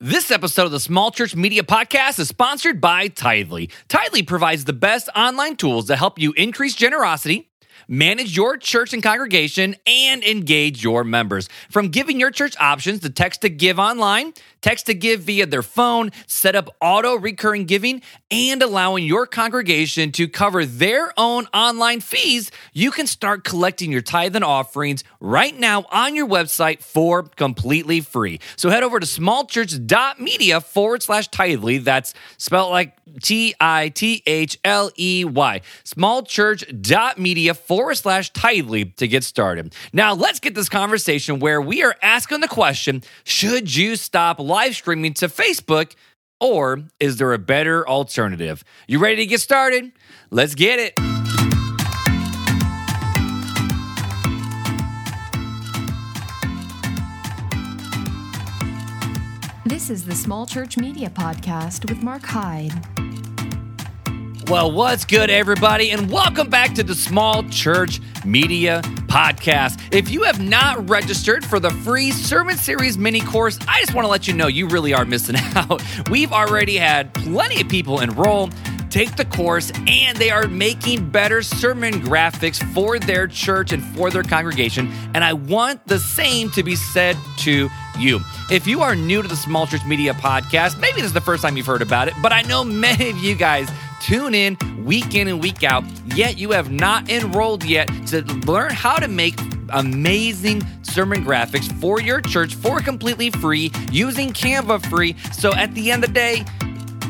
This episode of the Small Church Media Podcast is sponsored by Tithely. Tithely provides the best online tools to help you increase generosity, manage your church and congregation, and engage your members. From giving your church options to text to give online, text to give via their phone, set up auto recurring giving, and allowing your congregation to cover their own online fees, you can start collecting your tithe and offerings right now on your website for completely free. So head over to smallchurch.media forward slash tithely. That's spelled like T I T H L E Y. Smallchurch.media forward slash tithely to get started. Now let's get this conversation where we are asking the question should you stop live streaming to Facebook? Or is there a better alternative? You ready to get started? Let's get it. This is the Small Church Media Podcast with Mark Hyde. Well, what's good, everybody, and welcome back to the Small Church Media Podcast. If you have not registered for the free sermon series mini course, I just want to let you know you really are missing out. We've already had plenty of people enroll take the course, and they are making better sermon graphics for their church and for their congregation. And I want the same to be said to you. If you are new to the Small Church Media Podcast, maybe this is the first time you've heard about it, but I know many of you guys tune in week in and week out, yet you have not enrolled yet to learn how to make amazing sermon graphics for your church for completely free using Canva free. So at the end of the day,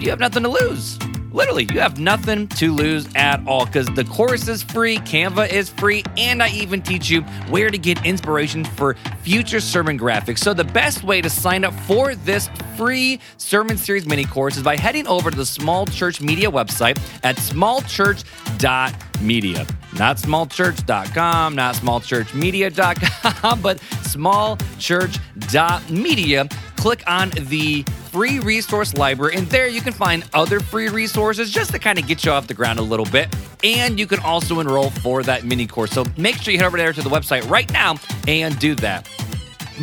you have nothing to lose. Literally, you have nothing to lose at all because the course is free, Canva is free, and I even teach you where to get inspiration for future sermon graphics. So, the best way to sign up for this free sermon series mini course is by heading over to the Small Church Media website at smallchurch.media. Not smallchurch.com, not smallchurchmedia.com, but smallchurch.media. Click on the free resource library, and there you can find other free resources just to kind of get you off the ground a little bit. And you can also enroll for that mini course. So make sure you head over there to the website right now and do that.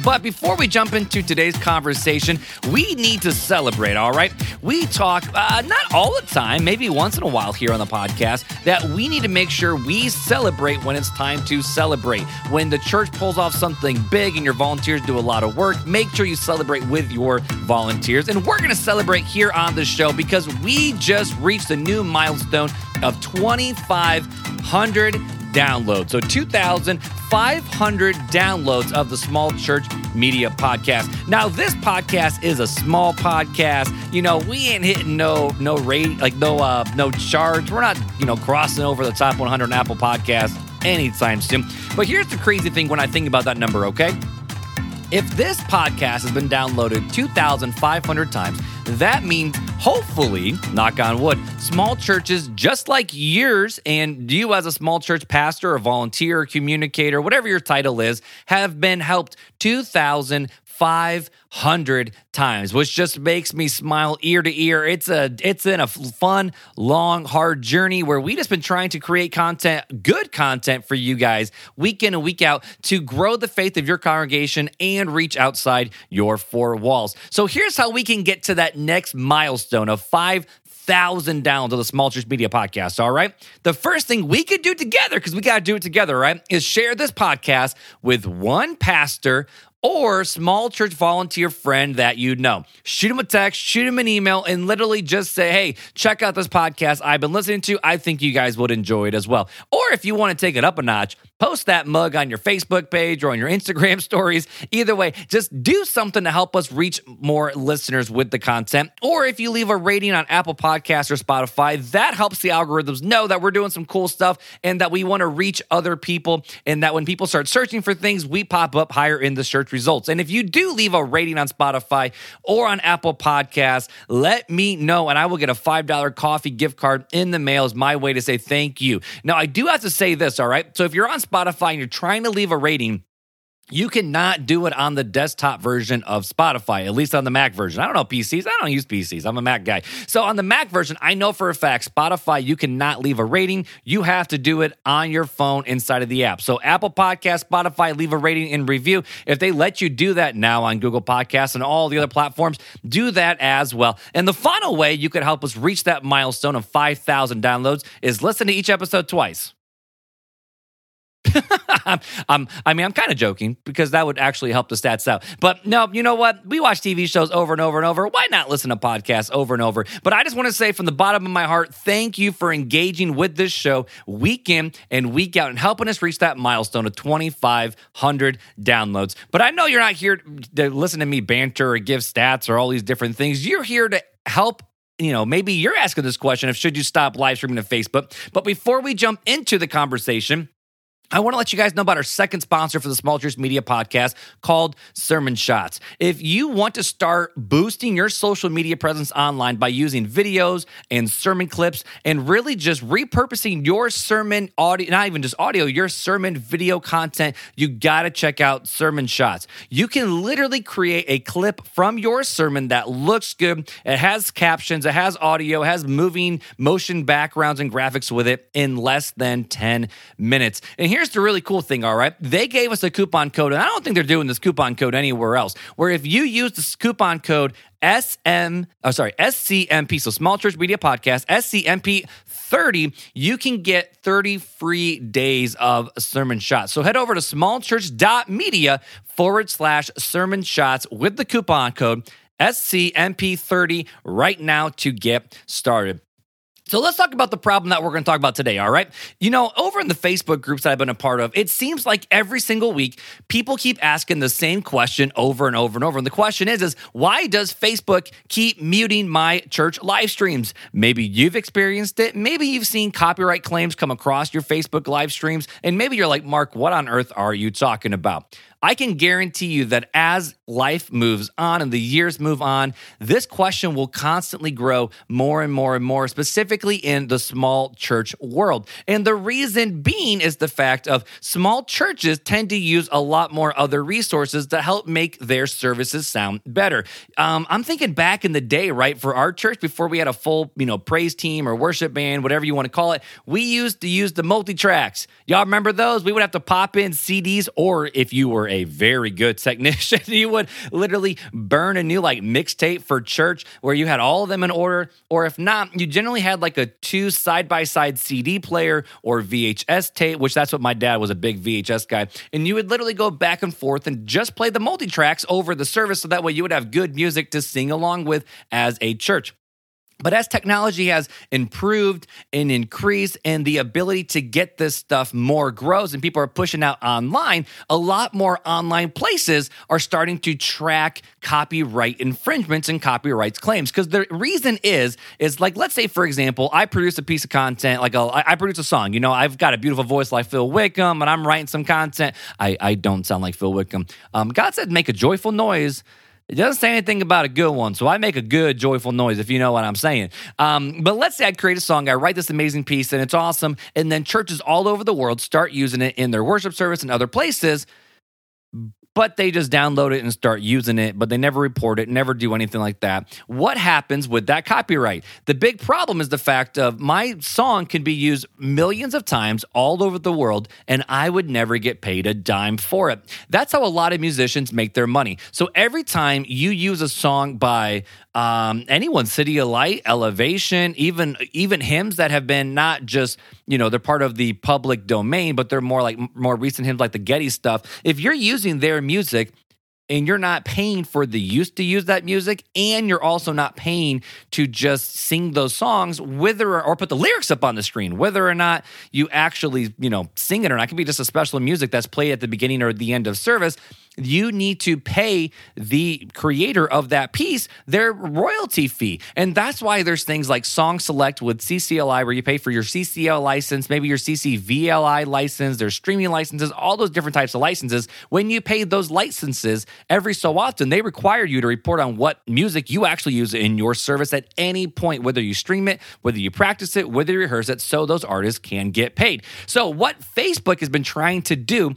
But before we jump into today's conversation, we need to celebrate, all right? We talk, uh, not all the time, maybe once in a while here on the podcast, that we need to make sure we celebrate when it's time to celebrate. When the church pulls off something big and your volunteers do a lot of work, make sure you celebrate with your volunteers. And we're going to celebrate here on the show because we just reached a new milestone of 2,500 downloads. So 2,500 downloads of the Small Church Media Podcast. Now, this podcast is a small podcast. You know, we ain't hitting no no rate like no uh no charts. We're not you know crossing over the top 100 Apple Podcasts anytime soon. But here's the crazy thing when I think about that number. Okay. If this podcast has been downloaded 2,500 times, that means hopefully, knock on wood, small churches just like yours and you as a small church pastor or volunteer or communicator, whatever your title is, have been helped 2,500 times, which just makes me smile ear to ear. It's a it's in a fun, long, hard journey where we just been trying to create content, good content for you guys, week in and week out to grow the faith of your congregation and reach outside your four walls. So here's how we can get to that next milestone of five thousand downloads of the Small Church Media Podcast. All right. The first thing we could do together, because we got to do it together, right, is share this podcast with one pastor or small church volunteer friend that you know. Shoot him a text, shoot him an email, and literally just say, hey, check out this podcast I've been listening to. I think you guys would enjoy it as well. Or if you want to take it up a notch, post that mug on your Facebook page or on your Instagram stories. Either way, just do something to help us reach more listeners with the content. Or if you leave a rating on Apple Podcasts or Spotify, that helps the algorithms know that we're doing some cool stuff and that we want to reach other people. And that when people start searching for things, we pop up higher in the search results. And if you do leave a rating on Spotify or on Apple Podcasts, let me know and I will get a $5 coffee gift card in the mail as my way to say thank you. Now, I do have to say this, all right? So if you're on Spotify and you're trying to leave a rating, You cannot do it on the desktop version of Spotify, at least on the Mac version. I don't know PCs. I don't use PCs. I'm a Mac guy. So on the Mac version, I know for a fact Spotify, you cannot leave a rating. You have to do it on your phone inside of the app. So Apple Podcast, Spotify, leave a rating and review. If they let you do that now on Google Podcasts and all the other platforms, do that as well. And the final way you could help us reach that milestone of 5,000 downloads is listen to each episode twice. I'm, I mean, I'm kind of joking because that would actually help the stats out. But no, you know what? We watch TV shows over and over and over. Why not listen to podcasts over and over? But I just want to say from the bottom of my heart, thank you for engaging with this show week in and week out and helping us reach that milestone of 2,500 downloads. But I know you're not here to listen to me banter or give stats or all these different things. You're here to help you know, maybe you're asking this question of should you stop live streaming to Facebook. But before we jump into the conversation, I want to let you guys know about our second sponsor for the Small Church Media podcast called Sermon Shots. If you want to start boosting your social media presence online by using videos and sermon clips and really just repurposing your sermon audio, not even just audio, your sermon video content, you got to check out Sermon Shots. You can literally create a clip from your sermon that looks good. It has captions, it has audio, it has moving motion backgrounds and graphics with it in less than 10 minutes. And here's the really cool thing, all right? They gave us a coupon code, and I don't think they're doing this coupon code anywhere else, where if you use this coupon code SM, oh, sorry, SCMP, so Small Church Media Podcast, SCMP 30, you can get 30 free days of sermon shots. So head over to smallchurch.media forward slash sermon shots with the coupon code SCMP30 right now to get started. So let's talk about the problem that we're going to talk about today, all right? You know, over in the Facebook groups that I've been a part of, it seems like every single week people keep asking the same question over and over and over. And the question is is why does Facebook keep muting my church live streams? Maybe you've experienced it, maybe you've seen copyright claims come across your Facebook live streams, and maybe you're like, "Mark, what on earth are you talking about?" I can guarantee you that as life moves on and the years move on, this question will constantly grow more and more and more, specifically in the small church world. And the reason being is the fact of small churches tend to use a lot more other resources to help make their services sound better. Um, I'm thinking back in the day, right, for our church before we had a full, you know, praise team or worship band, whatever you want to call it, we used to use the multi tracks. Y'all remember those? We would have to pop in CDs, or if you were a very good technician, you would literally burn a new like mixtape for church where you had all of them in order. Or if not, you generally had like a two side by side CD player or VHS tape, which that's what my dad was a big VHS guy. And you would literally go back and forth and just play the multi tracks over the service so that way you would have good music to sing along with as a church. But as technology has improved and increased and the ability to get this stuff more grows and people are pushing out online, a lot more online places are starting to track copyright infringements and copyrights claims. Because the reason is, is like, let's say, for example, I produce a piece of content, like a, I produce a song. You know, I've got a beautiful voice like Phil Wickham and I'm writing some content. I, I don't sound like Phil Wickham. Um, God said, make a joyful noise it doesn't say anything about a good one, so I make a good, joyful noise if you know what I'm saying. Um, but let's say I create a song, I write this amazing piece, and it's awesome, and then churches all over the world start using it in their worship service and other places but they just download it and start using it, but they never report it, never do anything like that. What happens with that copyright? The big problem is the fact of my song can be used millions of times all over the world, and I would never get paid a dime for it. That's how a lot of musicians make their money. So every time you use a song by um, anyone, CityAlight, Elevation, even even hymns that have been not just you know they're part of the public domain, but they're more like more recent hymns like the Getty stuff. If you're using their music, and you're not paying for the use to use that music and you're also not paying to just sing those songs whether or or, put the lyrics up on the screen whether or not you actually you know sing it or not. It can be just a special music that's played at the beginning or the end of service you need to pay the creator of that piece their royalty fee. And that's why there's things like Song Select with CCLI, where you pay for your CCL license, maybe your CCVLI license, there's streaming licenses, all those different types of licenses. When you pay those licenses every so often, they require you to report on what music you actually use in your service at any point, whether you stream it, whether you practice it, whether you rehearse it, so those artists can get paid. So, what Facebook has been trying to do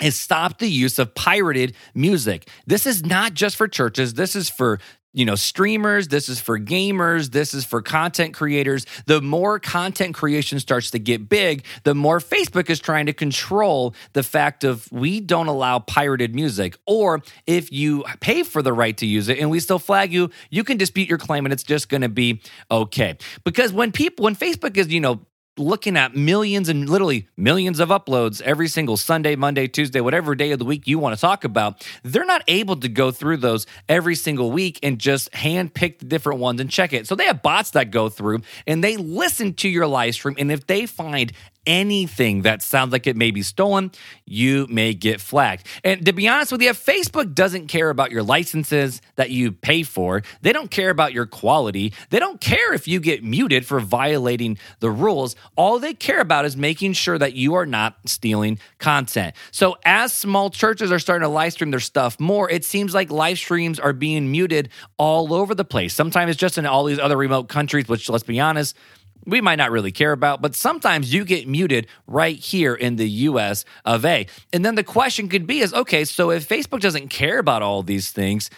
is stop the use of pirated music. This is not just for churches. This is for you know, streamers, this is for gamers, this is for content creators. The more content creation starts to get big, the more Facebook is trying to control the fact of we don't allow pirated music. Or if you pay for the right to use it and we still flag you, you can dispute your claim and it's just going to be okay. Because when people, when Facebook is, you know, looking at millions and literally millions of uploads every single Sunday, Monday, Tuesday, whatever day of the week you want to talk about, they're not able to go through those every single week and just hand pick the different ones and check it. So they have bots that go through and they listen to your live stream. And if they find anything that sounds like it may be stolen, you may get flagged. And to be honest with you, Facebook doesn't care about your licenses that you pay for. They don't care about your quality. They don't care if you get muted for violating the rules. All they care about is making sure that you are not stealing content. So as small churches are starting to live stream their stuff more, it seems like live streams are being muted all over the place. Sometimes it's just in all these other remote countries, which let's be honest, we might not really care about, but sometimes you get muted right here in the US of A. And then the question could be is okay, so if Facebook doesn't care about all these things,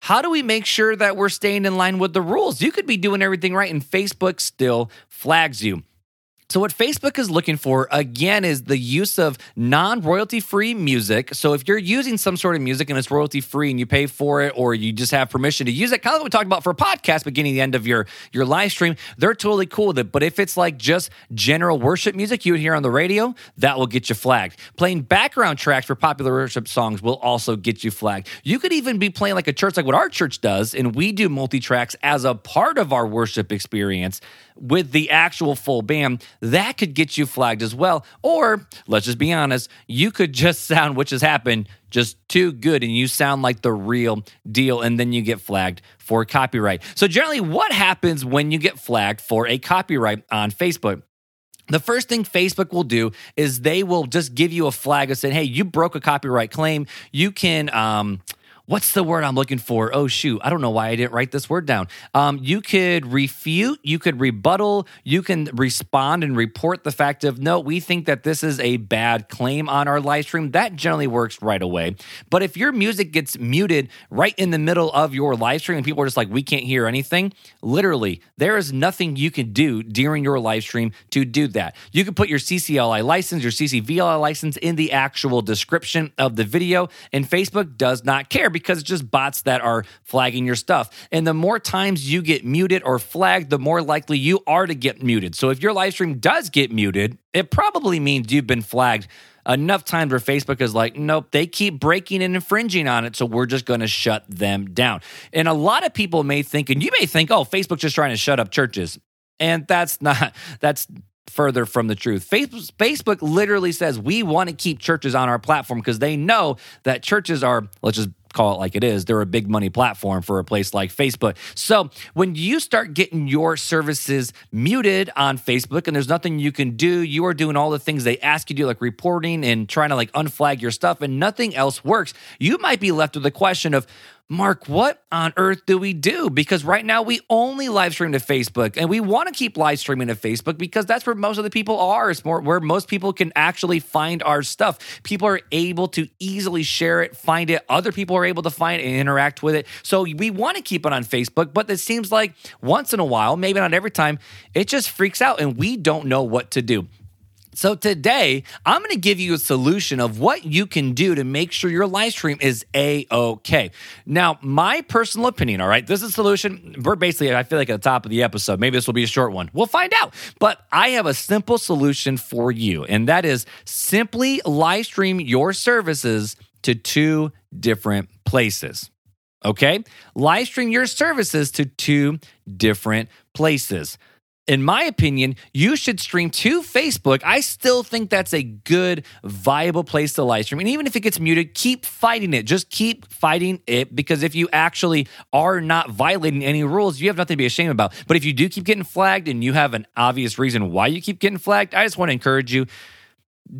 how do we make sure that we're staying in line with the rules? You could be doing everything right and Facebook still flags you. So, what Facebook is looking for again is the use of non royalty free music. So, if you're using some sort of music and it's royalty free and you pay for it or you just have permission to use it, kind of what we talked about for a podcast beginning the end of your, your live stream, they're totally cool with it. But if it's like just general worship music you would hear on the radio, that will get you flagged. Playing background tracks for popular worship songs will also get you flagged. You could even be playing like a church, like what our church does, and we do multi tracks as a part of our worship experience with the actual full band, that could get you flagged as well. Or let's just be honest, you could just sound, which has happened, just too good and you sound like the real deal and then you get flagged for copyright. So, generally, what happens when you get flagged for a copyright on Facebook? The first thing Facebook will do is they will just give you a flag and say, hey, you broke a copyright claim. You can, um, what's the word I'm looking for? Oh, shoot. I don't know why I didn't write this word down. Um, you could refute, you could rebuttal, you can respond and report the fact of, no, we think that this is a bad claim on our live stream. That generally works right away. But if your music gets muted right in the middle of your live stream and people are just like, we can't hear anything, literally, there is nothing you can do during your live stream to do that. You can put your CCLI license, your CCVLI license in the actual description of the video, and Facebook does not care because it's just bots that are flagging your stuff. And the more times you get muted or flagged, the more likely you are to get muted. So if your live stream does get muted, it probably means you've been flagged enough times where Facebook is like, nope, they keep breaking and infringing on it, so we're just going to shut them down. And a lot of people may think, and you may think, oh, Facebook's just trying to shut up churches. And that's not, that's further from the truth. Facebook literally says we want to keep churches on our platform because they know that churches are, let's just call it like it is. They're a big money platform for a place like Facebook. So when you start getting your services muted on Facebook and there's nothing you can do, you are doing all the things they ask you to do, like reporting and trying to like unflag your stuff, and nothing else works, you might be left with the question of, Mark, what on earth do we do? Because right now we only live stream to Facebook and we want to keep live streaming to Facebook because that's where most of the people are. It's more where most people can actually find our stuff. People are able to easily share it, find it. Other people are able to find and interact with it. So we want to keep it on Facebook, but it seems like once in a while, maybe not every time, it just freaks out and we don't know what to do. So today, I'm going to give you a solution of what you can do to make sure your live stream is a okay. Now, my personal opinion, all right, this is a solution. We're basically, I feel like at the top of the episode. Maybe this will be a short one. We'll find out. But I have a simple solution for you, and that is simply live stream your services to two different places. Okay? Live stream your services to two different places in my opinion, you should stream to Facebook. I still think that's a good, viable place to live stream. And even if it gets muted, keep fighting it. Just keep fighting it because if you actually are not violating any rules, you have nothing to be ashamed about. But if you do keep getting flagged and you have an obvious reason why you keep getting flagged, I just want to encourage you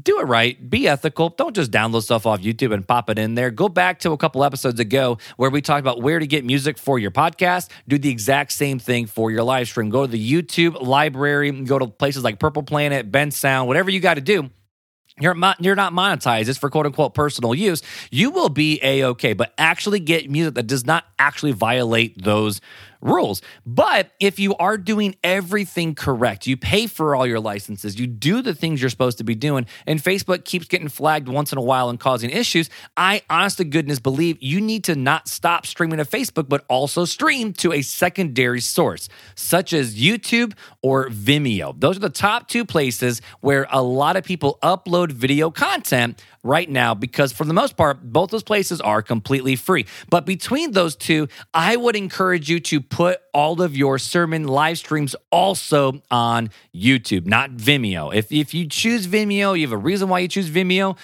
do it right. Be ethical. Don't just download stuff off YouTube and pop it in there. Go back to a couple episodes ago where we talked about where to get music for your podcast. Do the exact same thing for your live stream. Go to the YouTube library, go to places like Purple Planet, Bensound, whatever you got to do you're you're not monetized. It's for quote unquote personal use. You will be a okay, but actually get music that does not actually violate those rules. But if you are doing everything correct, you pay for all your licenses, you do the things you're supposed to be doing, and Facebook keeps getting flagged once in a while and causing issues, I honest to goodness believe you need to not stop streaming to Facebook, but also stream to a secondary source, such as YouTube or Vimeo. Those are the top two places where a lot of people upload video content right now because for the most part both those places are completely free but between those two i would encourage you to put all of your sermon live streams also on youtube not vimeo if, if you choose vimeo you have a reason why you choose vimeo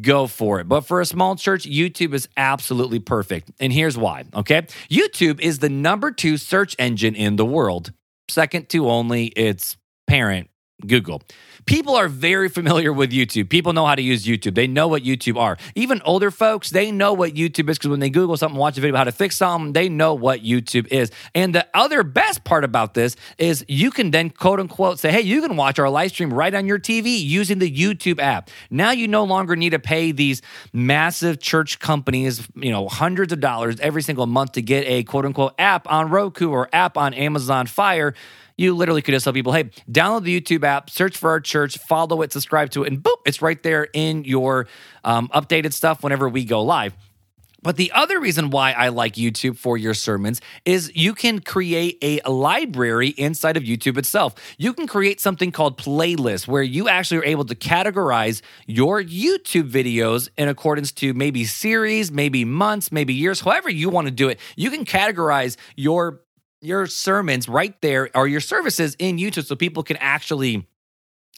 go for it. But for a small church, YouTube is absolutely perfect. And here's why, okay? YouTube is the number two search engine in the world, second to only its parent, Google. People are very familiar with YouTube. People know how to use YouTube. They know what YouTube are. Even older folks, they know what YouTube is because when they Google something, watch a video about how to fix something, they know what YouTube is. And the other best part about this is you can then quote unquote say, hey, you can watch our live stream right on your TV using the YouTube app. Now you no longer need to pay these massive church companies, you know, hundreds of dollars every single month to get a quote unquote app on Roku or app on Amazon Fire you literally could just tell people, hey, download the YouTube app, search for our church, follow it, subscribe to it, and boom, it's right there in your um, updated stuff whenever we go live. But the other reason why I like YouTube for your sermons is you can create a library inside of YouTube itself. You can create something called playlists where you actually are able to categorize your YouTube videos in accordance to maybe series, maybe months, maybe years, however you want to do it. You can categorize your your sermons right there or your services in YouTube so people can actually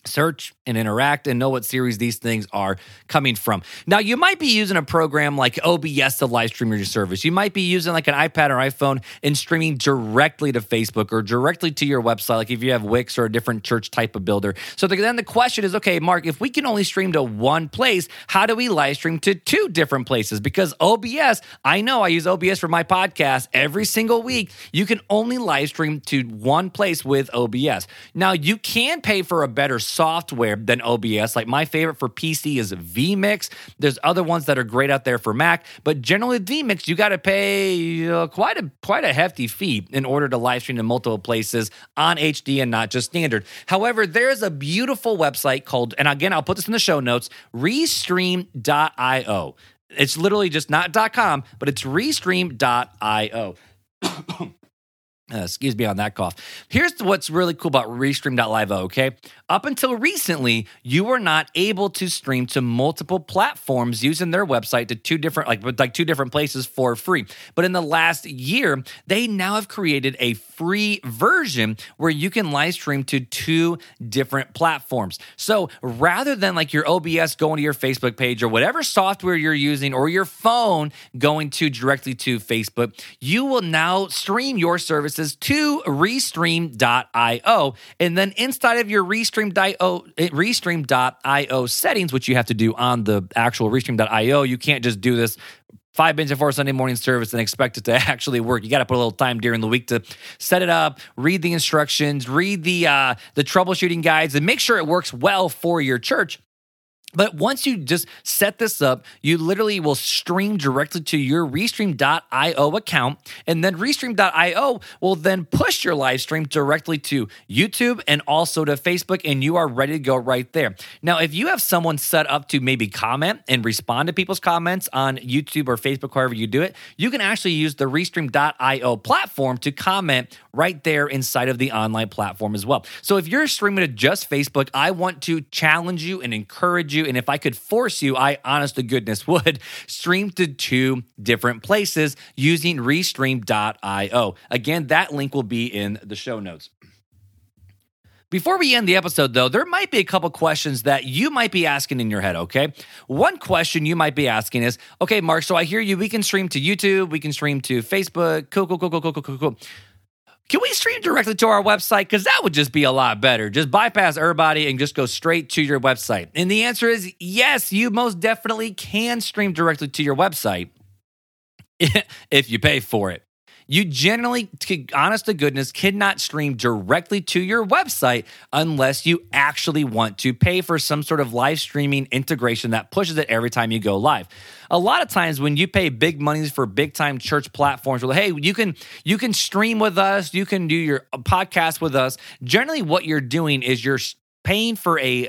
search and interact and know what series these things are coming from. Now, you might be using a program like OBS to live stream your service. You might be using like an iPad or iPhone and streaming directly to Facebook or directly to your website, like if you have Wix or a different church type of builder. So then the question is okay, Mark, if we can only stream to one place, how do we live stream to two different places? Because OBS, I know I use OBS for my podcast every single week. You can only live stream to one place with OBS. Now, you can pay for a better software than OBS. Like my favorite for PC is vMix. There's other ones that are great out there for Mac, but generally vMix you got to pay uh, quite a quite a hefty fee in order to live stream in multiple places on HD and not just standard. However, there's a beautiful website called, and again I'll put this in the show notes, Restream.io. It's literally just not .com, but it's Restream.io. Uh, excuse me on that cough. Here's what's really cool about Restream.live, okay? Up until recently, you were not able to stream to multiple platforms using their website to two different, like, like two different places for free. But in the last year, they now have created a free version where you can live stream to two different platforms. So rather than like your OBS going to your Facebook page or whatever software you're using or your phone going to directly to Facebook, you will now stream your service to restream.io. And then inside of your restream.io, restream.io settings, which you have to do on the actual restream.io, you can't just do this five minutes before Sunday morning service and expect it to actually work. You got to put a little time during the week to set it up, read the instructions, read the uh, the troubleshooting guides, and make sure it works well for your church. But once you just set this up, you literally will stream directly to your Restream.io account. And then Restream.io will then push your live stream directly to YouTube and also to Facebook, and you are ready to go right there. Now, if you have someone set up to maybe comment and respond to people's comments on YouTube or Facebook, however you do it, you can actually use the Restream.io platform to comment right there inside of the online platform as well. So if you're streaming to just Facebook, I want to challenge you and encourage you and if I could force you, I honest to goodness would stream to two different places using restream.io. Again, that link will be in the show notes. Before we end the episode, though, there might be a couple questions that you might be asking in your head, okay? One question you might be asking is okay, Mark, so I hear you. We can stream to YouTube, we can stream to Facebook. Cool, cool, cool, cool, cool, cool, cool, cool. Can we stream directly to our website? Because that would just be a lot better. Just bypass everybody and just go straight to your website. And the answer is yes, you most definitely can stream directly to your website if you pay for it. You generally, honest to goodness, cannot stream directly to your website unless you actually want to pay for some sort of live streaming integration that pushes it every time you go live. A lot of times when you pay big monies for big time church platforms, well, hey, you can you can stream with us, you can do your uh, podcast with us. Generally, what you're doing is you're paying for a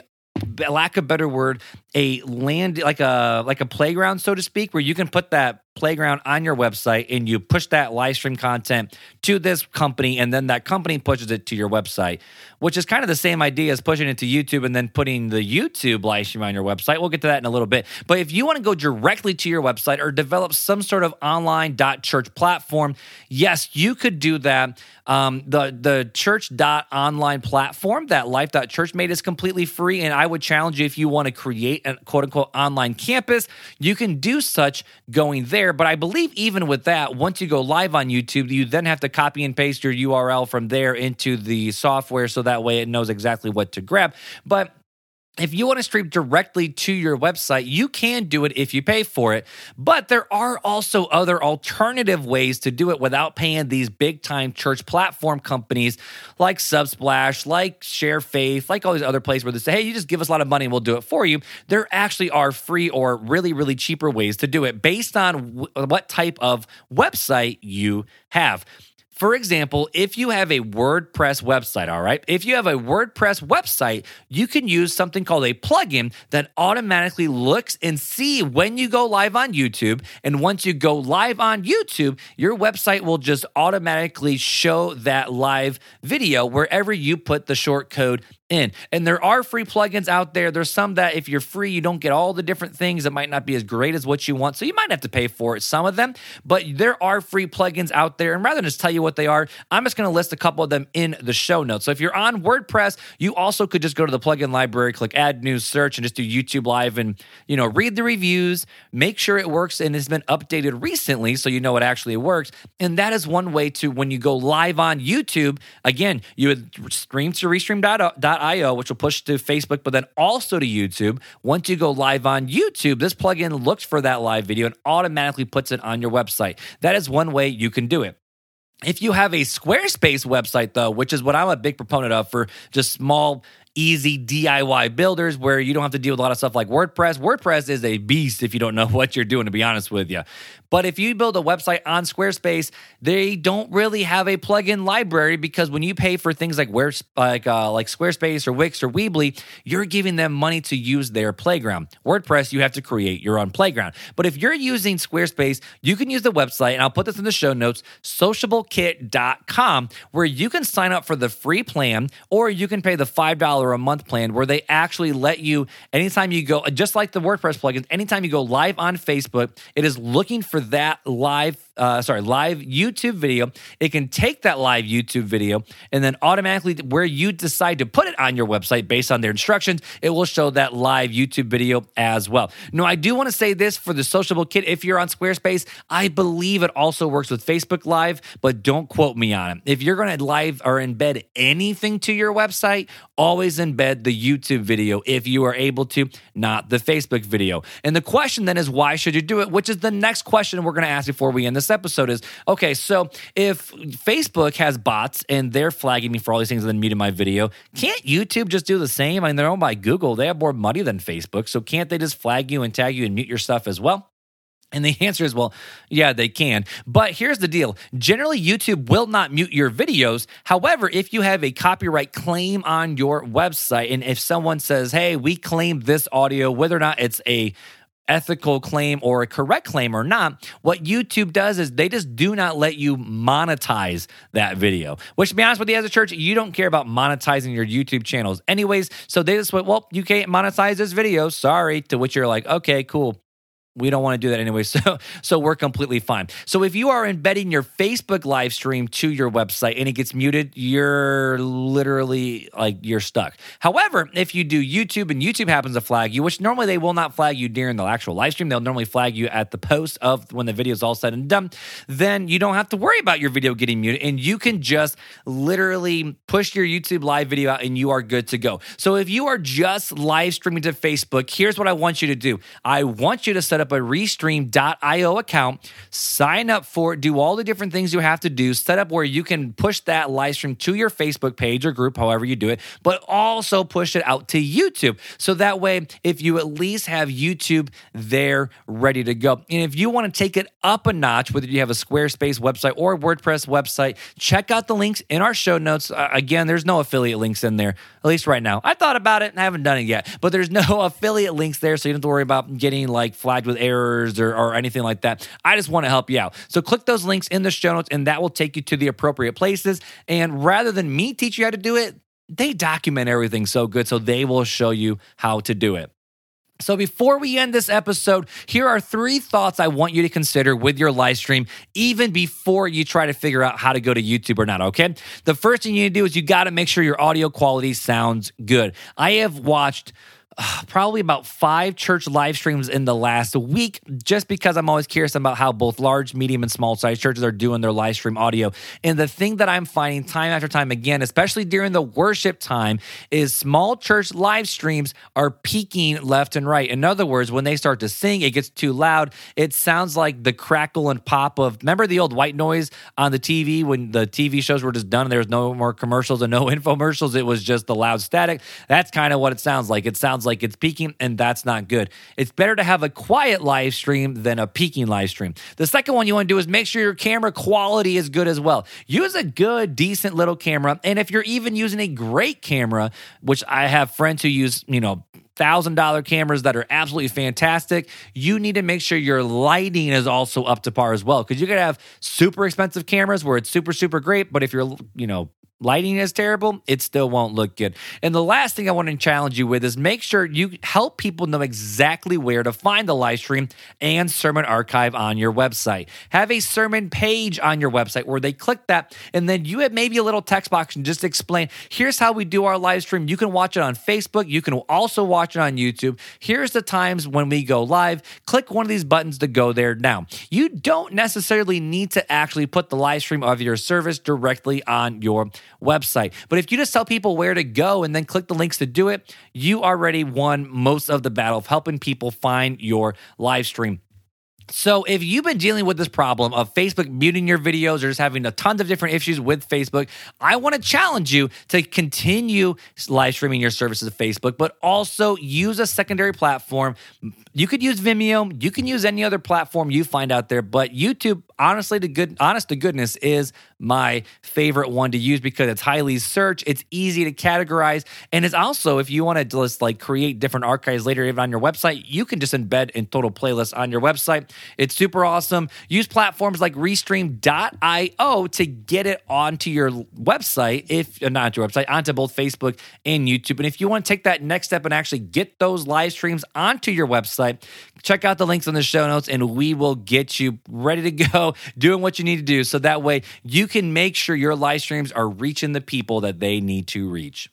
lack of better word a land like a like a playground so to speak where you can put that playground on your website and you push that live stream content to this company and then that company pushes it to your website which is kind of the same idea as pushing it to youtube and then putting the youtube live stream on your website. We'll get to that in a little bit. But if you want to go directly to your website or develop some sort of online church platform yes you could do that. Um, the the church online platform that life church made is completely free and i would challenge you if you want to create a quote unquote online campus you can do such going there there. But I believe even with that, once you go live on YouTube, you then have to copy and paste your URL from there into the software so that way it knows exactly what to grab. But if you want to stream directly to your website, you can do it if you pay for it. But there are also other alternative ways to do it without paying these big time church platform companies like Subsplash, like Share Faith, like all these other places where they say, hey, you just give us a lot of money and we'll do it for you. There actually are free or really, really cheaper ways to do it based on w- what type of website you have. For example, if you have a WordPress website, all right, if you have a WordPress website, you can use something called a plugin that automatically looks and see when you go live on YouTube. And once you go live on YouTube, your website will just automatically show that live video wherever you put the short code in. And there are free plugins out there. There's some that if you're free, you don't get all the different things. It might not be as great as what you want. So you might have to pay for it, some of them, but there are free plugins out there. And rather than just tell you what they are, I'm just going to list a couple of them in the show notes. So if you're on WordPress, you also could just go to the plugin library, click add new search, and just do YouTube live and, you know, read the reviews, make sure it works and it's been updated recently so you know it actually works. And that is one way to, when you go live on YouTube, again, you would stream to restream.io io, which will push to Facebook, but then also to YouTube. Once you go live on YouTube, this plugin looks for that live video and automatically puts it on your website. That is one way you can do it. If you have a Squarespace website, though, which is what I'm a big proponent of for just small easy DIY builders where you don't have to deal with a lot of stuff like WordPress. WordPress is a beast if you don't know what you're doing, to be honest with you. But if you build a website on Squarespace, they don't really have a plugin library because when you pay for things like where like uh, like Squarespace or Wix or Weebly, you're giving them money to use their playground. WordPress, you have to create your own playground. But if you're using Squarespace, you can use the website, and I'll put this in the show notes, sociablekit.com, where you can sign up for the free plan or you can pay the $5 a month plan where they actually let you, anytime you go, just like the WordPress plugins, anytime you go live on Facebook, it is looking for that live uh, sorry, live YouTube video. It can take that live YouTube video and then automatically, where you decide to put it on your website based on their instructions, it will show that live YouTube video as well. Now, I do want to say this for the Sociable Kit. If you're on Squarespace, I believe it also works with Facebook Live, but don't quote me on it. If you're going to live or embed anything to your website, always embed the YouTube video if you are able to, not the Facebook video. And the question then is, why should you do it? Which is the next question we're going to ask before we end this episode is okay, so if Facebook has bots and they're flagging me for all these things and then muting my video, can't YouTube just do the same? I mean, they're owned by Google. They have more money than Facebook. So can't they just flag you and tag you and mute your stuff as well? And the answer is, well, yeah, they can. But here's the deal generally, YouTube will not mute your videos. However, if you have a copyright claim on your website, and if someone says, hey, we claim this audio, whether or not it's a ethical claim or a correct claim or not, what YouTube does is they just do not let you monetize that video. Which, to be honest with you, as a church, you don't care about monetizing your YouTube channels, anyways. So they just went, well, you can't monetize this video. Sorry. To which you're like, okay, cool we don't want to do that anyway so so we're completely fine. So if you are embedding your facebook live stream to your website and it gets muted you're literally like you're stuck. However if you do youtube and youtube happens to flag you which normally they will not flag you during the actual live stream they'll normally flag you at the post of when the video is all said and done then you don't have to worry about your video getting muted and you can just literally push your youtube live video out and you are good to go. So if you are just live streaming to facebook here's what i want you to do. I want you to set up up a Restream.io account, sign up for it, do all the different things you have to do, set up where you can push that live stream to your Facebook page or group, however you do it, but also push it out to YouTube. So that way, if you at least have YouTube there ready to go. And if you want to take it up a notch, whether you have a Squarespace website or a WordPress website, check out the links in our show notes. Uh, again, there's no affiliate links in there, at least right now. I thought about it and I haven't done it yet, but there's no affiliate links there, so you don't have to worry about getting like flagged with errors or, or anything like that. I just want to help you out. So click those links in the show notes, and that will take you to the appropriate places. And rather than me teach you how to do it, they document everything so good, so they will show you how to do it. So, before we end this episode, here are three thoughts I want you to consider with your live stream, even before you try to figure out how to go to YouTube or not, okay? The first thing you need to do is you got to make sure your audio quality sounds good. I have watched probably about five church live streams in the last week just because I'm always curious about how both large, medium, and small size churches are doing their live stream audio. And the thing that I'm finding time after time again, especially during the worship time, is small church live streams are peaking left and right. In other words, when they start to sing, it gets too loud. It sounds like the crackle and pop of remember the old white noise on the TV when the TV shows were just done and there was no more commercials and no infomercials. It was just the loud static. That's kind of what it sounds like. It sounds like it's peaking, and that's not good. It's better to have a quiet live stream than a peaking live stream. The second one you want to do is make sure your camera quality is good as well. Use a good, decent little camera. And if you're even using a great camera, which I have friends who use, you know, thousand dollar cameras that are absolutely fantastic. You need to make sure your lighting is also up to par as well, because you could have super expensive cameras where it's super super great, but if you're you know lighting is terrible, it still won't look good. And the last thing I want to challenge you with is make sure you help people know exactly where to find the live stream and sermon archive on your website. Have a sermon page on your website where they click that, and then you have maybe a little text box and just explain here's how we do our live stream. You can watch it on Facebook, you can also watch it on YouTube. Here's the times when we go live. Click one of these buttons to go there now. You don't necessarily need to actually put the live stream of your service directly on your website. But if you just tell people where to go and then click the links to do it, you already won most of the battle of helping people find your live stream. So, if you've been dealing with this problem of Facebook muting your videos or just having a tons of different issues with Facebook, I want to challenge you to continue live streaming your services to Facebook, but also use a secondary platform. You could use Vimeo, you can use any other platform you find out there, but YouTube, honestly, to good honest to goodness, is my favorite one to use because it's highly searched, it's easy to categorize, and it's also if you want to just like create different archives later even on your website, you can just embed in total playlists on your website. It's super awesome. Use platforms like Restream.io to get it onto your website, if uh, not your website, onto both Facebook and YouTube. And if you want to take that next step and actually get those live streams onto your website, check out the links in the show notes and we will get you ready to go doing what you need to do. So that way you can make sure your live streams are reaching the people that they need to reach.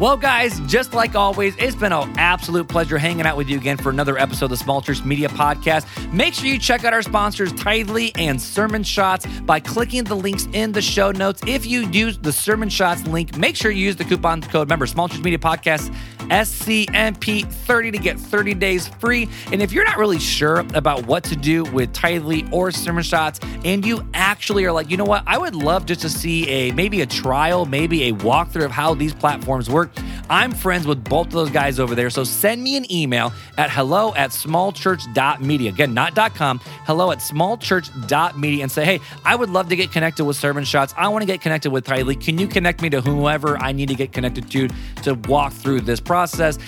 Well, guys, just like always, it's been an absolute pleasure hanging out with you again for another episode of the Small Church Media Podcast. Make sure you check out our sponsors, Tithely and Sermon Shots, by clicking the links in the show notes. If you use the Sermon Shots link, make sure you use the coupon code, remember, Small Church Media Podcast, SCMP30 to get 30 days free. And if you're not really sure about what to do with Tithely or Sermon Shots, and you actually are like, you know what, I would love just to see a maybe a trial, maybe a walkthrough of how these platforms work. I'm friends with both of those guys over there. So send me an email at hello at smallchurch.media. Again, not .com, hello at smallchurch.media and say, hey, I would love to get connected with Sermon Shots. I want to get connected with Tithely. Can you connect me to whoever I need to get connected to to walk through this process?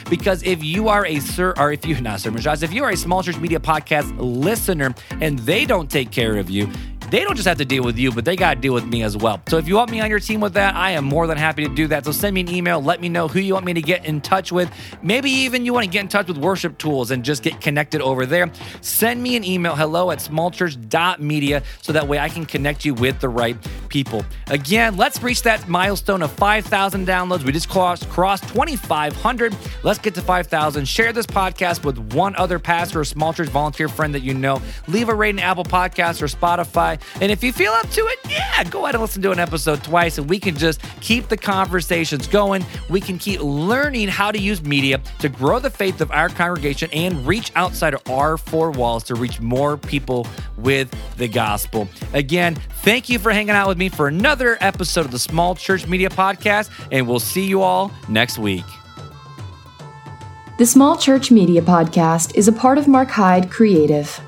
Because if you are a sir, or if you're not Sermon Shots, if you are a Small Church Media Podcast listener and they don't take care of you, they don't just have to deal with you, but they got to deal with me as well. So if you want me on your team with that, I am more than happy to do that. So send me an email, let me know who you want me to get in touch with. Maybe even you want to get in touch with worship tools and just get connected over there. Send me an email, hello at smallchurch.media, so that way I can connect you with the right people. Again, let's reach that milestone of 5,000 downloads. We just crossed, crossed 2,500. Let's get to 5,000. Share this podcast with one other pastor or small church volunteer friend that you know. Leave a rating Apple Podcasts or Spotify. And if you feel up to it, yeah, go ahead and listen to an episode twice and we can just keep the conversations going. We can keep learning how to use media to grow the faith of our congregation and reach outside of our four walls to reach more people with the gospel. Again, thank you for hanging out with me for another episode of the Small Church Media Podcast, and we'll see you all next week. The Small Church Media Podcast is a part of Mark Hyde Creative.